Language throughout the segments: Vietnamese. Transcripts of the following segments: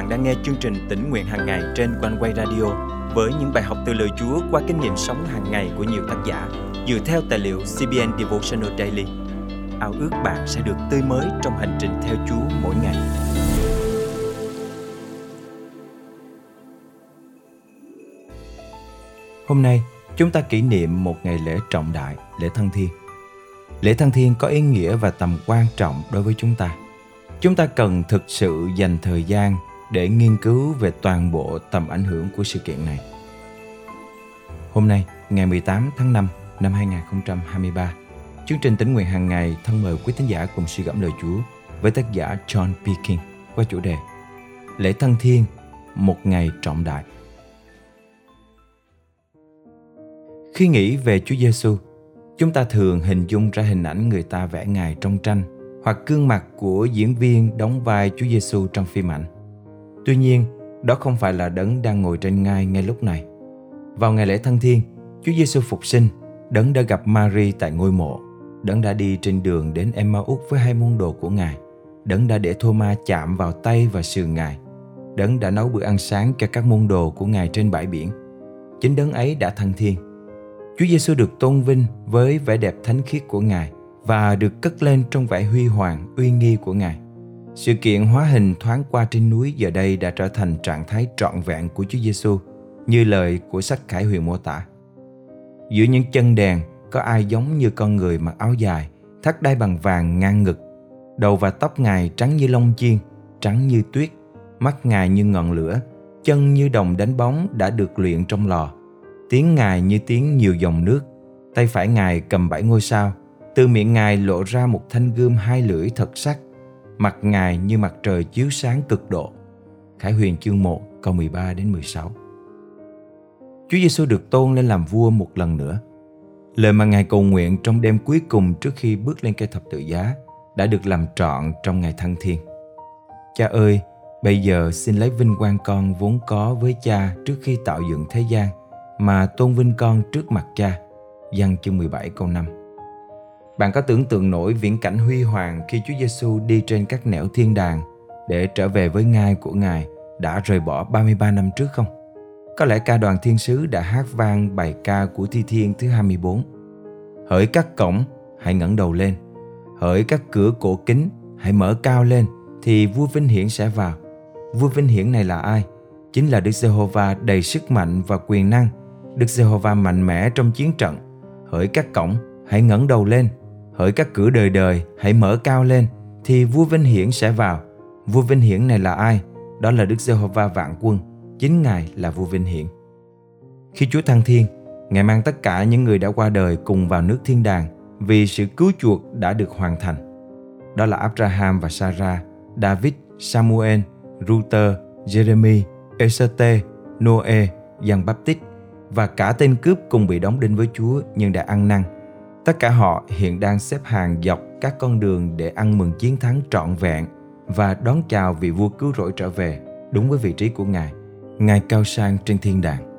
bạn đang nghe chương trình tỉnh nguyện hàng ngày trên quanh quay radio với những bài học từ lời Chúa qua kinh nghiệm sống hàng ngày của nhiều tác giả dựa theo tài liệu CBN Devotional Daily. Ao ước bạn sẽ được tươi mới trong hành trình theo Chúa mỗi ngày. Hôm nay, chúng ta kỷ niệm một ngày lễ trọng đại, lễ Thăng Thiên. Lễ Thăng Thiên có ý nghĩa và tầm quan trọng đối với chúng ta. Chúng ta cần thực sự dành thời gian để nghiên cứu về toàn bộ tầm ảnh hưởng của sự kiện này. Hôm nay, ngày 18 tháng 5 năm 2023, chương trình tính nguyện hàng ngày thân mời quý thính giả cùng suy gẫm lời Chúa với tác giả John P. King qua chủ đề Lễ thân Thiên, một ngày trọng đại. Khi nghĩ về Chúa Giêsu, chúng ta thường hình dung ra hình ảnh người ta vẽ Ngài trong tranh hoặc gương mặt của diễn viên đóng vai Chúa Giêsu trong phim ảnh. Tuy nhiên, đó không phải là đấng đang ngồi trên ngai ngay lúc này. Vào ngày lễ Thăng Thiên, Chúa Giêsu phục sinh, đấng đã gặp Mary tại ngôi mộ, đấng đã đi trên đường đến Emmaus với hai môn đồ của Ngài, đấng đã để Thomas chạm vào tay và sườn Ngài, đấng đã nấu bữa ăn sáng cho các môn đồ của Ngài trên bãi biển. Chính đấng ấy đã thăng thiên. Chúa Giêsu được tôn vinh với vẻ đẹp thánh khiết của Ngài và được cất lên trong vẻ huy hoàng, uy nghi của Ngài. Sự kiện hóa hình thoáng qua trên núi giờ đây đã trở thành trạng thái trọn vẹn của Chúa Giêsu, như lời của sách Khải Huyền mô tả. Giữa những chân đèn có ai giống như con người mặc áo dài, thắt đai bằng vàng ngang ngực, đầu và tóc ngài trắng như lông chiên, trắng như tuyết, mắt ngài như ngọn lửa, chân như đồng đánh bóng đã được luyện trong lò, tiếng ngài như tiếng nhiều dòng nước, tay phải ngài cầm bảy ngôi sao, từ miệng ngài lộ ra một thanh gươm hai lưỡi thật sắc, mặt ngài như mặt trời chiếu sáng cực độ. Khải Huyền chương 1 câu 13 đến 16. Chúa Giêsu được tôn lên làm vua một lần nữa. Lời mà Ngài cầu nguyện trong đêm cuối cùng trước khi bước lên cây thập tự giá đã được làm trọn trong ngày thăng thiên. Cha ơi, bây giờ xin lấy vinh quang con vốn có với cha trước khi tạo dựng thế gian mà tôn vinh con trước mặt cha. Giăng chương 17 câu 5 bạn có tưởng tượng nổi viễn cảnh huy hoàng khi Chúa Giêsu đi trên các nẻo thiên đàng để trở về với ngai của Ngài đã rời bỏ 33 năm trước không? Có lẽ ca đoàn thiên sứ đã hát vang bài ca của thi thiên thứ 24. Hỡi các cổng, hãy ngẩng đầu lên. Hỡi các cửa cổ kính, hãy mở cao lên, thì vua Vinh Hiển sẽ vào. Vua Vinh Hiển này là ai? Chính là Đức Giê-hô-va đầy sức mạnh và quyền năng. Đức Giê-hô-va mạnh mẽ trong chiến trận. Hỡi các cổng, hãy ngẩng đầu lên. Hỡi các cửa đời đời, hãy mở cao lên, thì vua Vinh Hiển sẽ vào. Vua Vinh Hiển này là ai? Đó là Đức Giê-hô-va vạn quân chính Ngài là vua vinh hiển. Khi Chúa thăng thiên, Ngài mang tất cả những người đã qua đời cùng vào nước thiên đàng vì sự cứu chuộc đã được hoàn thành. Đó là Abraham và Sarah, David, Samuel, Ruther, Jeremy, Esate, Noe, Giăng Baptist và cả tên cướp cùng bị đóng đinh với Chúa nhưng đã ăn năn. Tất cả họ hiện đang xếp hàng dọc các con đường để ăn mừng chiến thắng trọn vẹn và đón chào vị vua cứu rỗi trở về đúng với vị trí của Ngài. Ngài cao sang trên thiên đàng.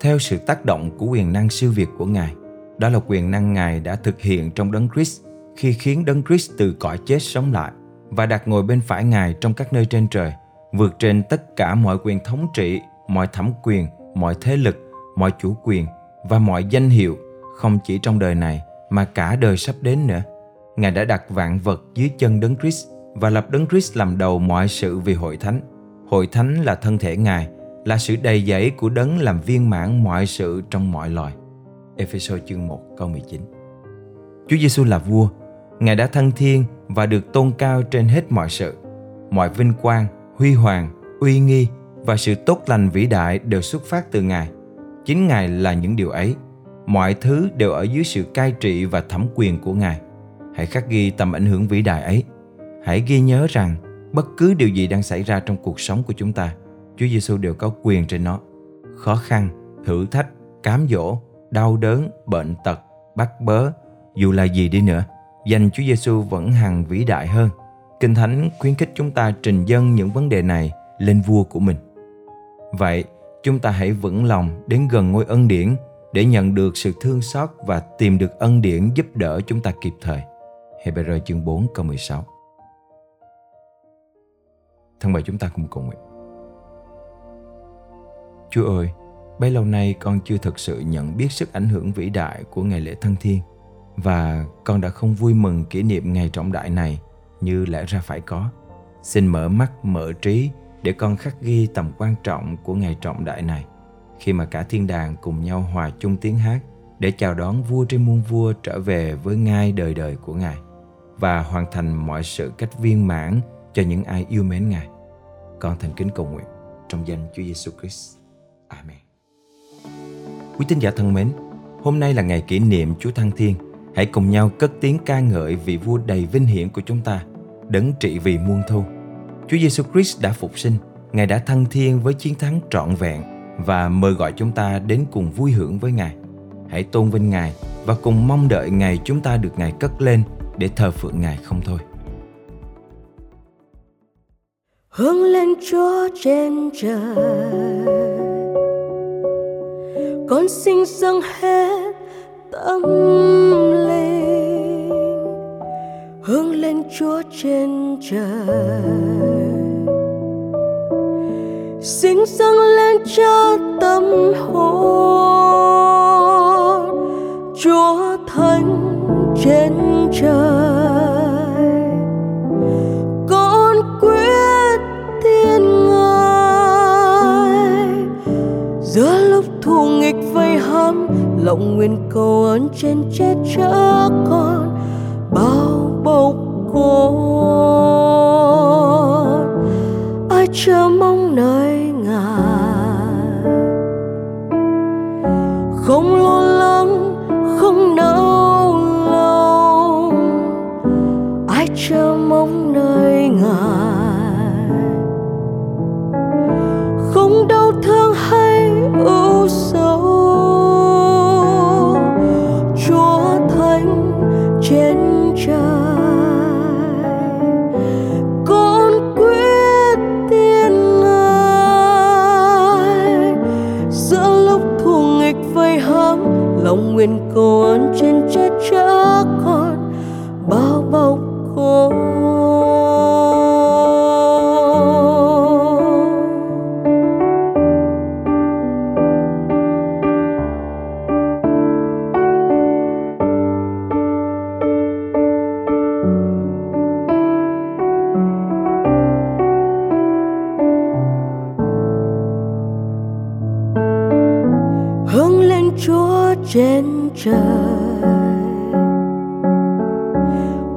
Theo sự tác động của quyền năng siêu việt của Ngài, đó là quyền năng Ngài đã thực hiện trong Đấng Christ khi khiến Đấng Christ từ cõi chết sống lại và đặt ngồi bên phải Ngài trong các nơi trên trời, vượt trên tất cả mọi quyền thống trị, mọi thẩm quyền, mọi thế lực, mọi chủ quyền và mọi danh hiệu, không chỉ trong đời này mà cả đời sắp đến nữa. Ngài đã đặt vạn vật dưới chân Đấng Christ và lập Đấng Christ làm đầu mọi sự vì hội thánh Hội thánh là thân thể Ngài, là sự đầy dẫy của đấng làm viên mãn mọi sự trong mọi loài. Ephesos chương 1 câu 19 Chúa Giêsu là vua, Ngài đã thăng thiên và được tôn cao trên hết mọi sự. Mọi vinh quang, huy hoàng, uy nghi và sự tốt lành vĩ đại đều xuất phát từ Ngài. Chính Ngài là những điều ấy. Mọi thứ đều ở dưới sự cai trị và thẩm quyền của Ngài. Hãy khắc ghi tầm ảnh hưởng vĩ đại ấy. Hãy ghi nhớ rằng bất cứ điều gì đang xảy ra trong cuộc sống của chúng ta Chúa Giêsu đều có quyền trên nó khó khăn thử thách cám dỗ đau đớn bệnh tật bắt bớ dù là gì đi nữa danh Chúa Giêsu vẫn hằng vĩ đại hơn Kinh Thánh khuyến khích chúng ta trình dân những vấn đề này lên vua của mình. Vậy, chúng ta hãy vững lòng đến gần ngôi ân điển để nhận được sự thương xót và tìm được ân điển giúp đỡ chúng ta kịp thời. Hebrew chương 4 câu 16 Thân mời chúng ta cùng cầu nguyện. Chúa ơi, bấy lâu nay con chưa thực sự nhận biết sức ảnh hưởng vĩ đại của ngày lễ thân thiên và con đã không vui mừng kỷ niệm ngày trọng đại này như lẽ ra phải có. Xin mở mắt, mở trí để con khắc ghi tầm quan trọng của ngày trọng đại này khi mà cả thiên đàng cùng nhau hòa chung tiếng hát để chào đón vua trên muôn vua trở về với ngai đời đời của Ngài và hoàn thành mọi sự cách viên mãn cho những ai yêu mến Ngài. Con thành kính cầu nguyện trong danh Chúa Giêsu Christ. Amen. Quý tín giả thân mến, hôm nay là ngày kỷ niệm Chúa Thăng Thiên. Hãy cùng nhau cất tiếng ca ngợi vị vua đầy vinh hiển của chúng ta, đấng trị vì muôn thu. Chúa Giêsu Christ đã phục sinh, Ngài đã thăng thiên với chiến thắng trọn vẹn và mời gọi chúng ta đến cùng vui hưởng với Ngài. Hãy tôn vinh Ngài và cùng mong đợi ngày chúng ta được Ngài cất lên để thờ phượng Ngài không thôi. Hướng lên Chúa trên trời, Con xin dâng hết tâm linh Hướng lên Chúa trên trời Xin dâng lên cha tâm hồn Chúa Thánh trên trời. Con quyết tin ngài. Giữa lúc thù nghịch vây hãm, lòng nguyện cầu ơn trên che chở con, bao bọc con. Ai chấm Chúa trên trời.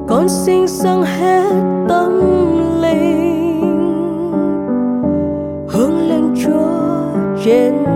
Con xin dâng hết tâm linh hướng lên Chúa trên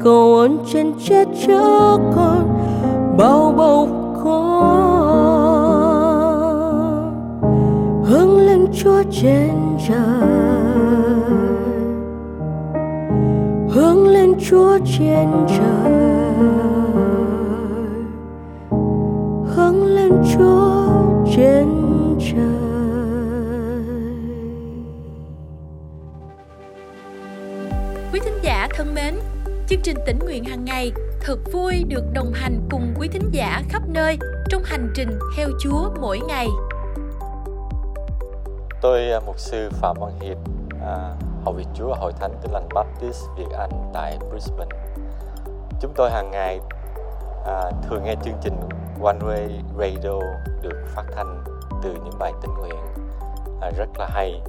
cầu ơn trên chết chở con bao bọc con. Hướng lên Chúa trên trời. Hướng lên Chúa trên trời. Hướng lên Chúa trên trời. Quý giả thân mến, chương trình tỉnh nguyện hàng ngày thật vui được đồng hành cùng quý thính giả khắp nơi trong hành trình theo Chúa mỗi ngày. Tôi à, mục sư Phạm Văn Hiệp, à, hậu việc Chúa Hội Thánh Tin Lành Baptist Việt Anh tại Brisbane. Chúng tôi hàng ngày à, thường nghe chương trình One Way Radio được phát thanh từ những bài tình nguyện à, rất là hay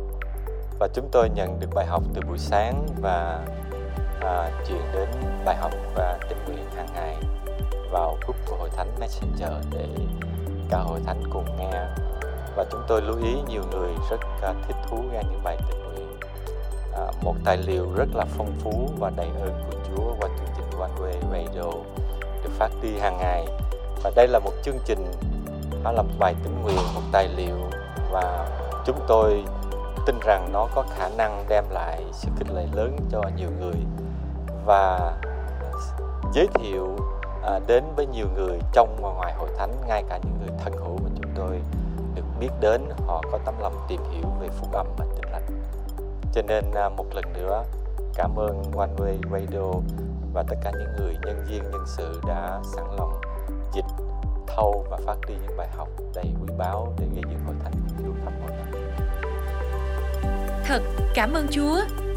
và chúng tôi nhận được bài học từ buổi sáng và à, chuyển đến bài học và tình nguyện hàng ngày vào group của hội thánh Messenger để cả hội thánh cùng nghe. Và chúng tôi lưu ý nhiều người rất à, thích thú nghe những bài tình nguyện. À, một tài liệu rất là phong phú và đầy ơn của Chúa qua chương trình One Way Radio được phát đi hàng ngày. Và đây là một chương trình nó là một bài tình nguyện một tài liệu và chúng tôi tin rằng nó có khả năng đem lại sự kích lệ lớn cho nhiều người và giới thiệu à, đến với nhiều người trong và ngoài hội thánh ngay cả những người thân hữu mà chúng tôi được biết đến họ có tấm lòng tìm hiểu về phúc âm và tin lành cho nên à, một lần nữa cảm ơn One Way Radio và tất cả những người nhân viên nhân sự đã sẵn lòng dịch thâu và phát đi những bài học đầy quý báu để gây dựng hội thánh Chúa khắp mọi nơi. Thật cảm ơn Chúa,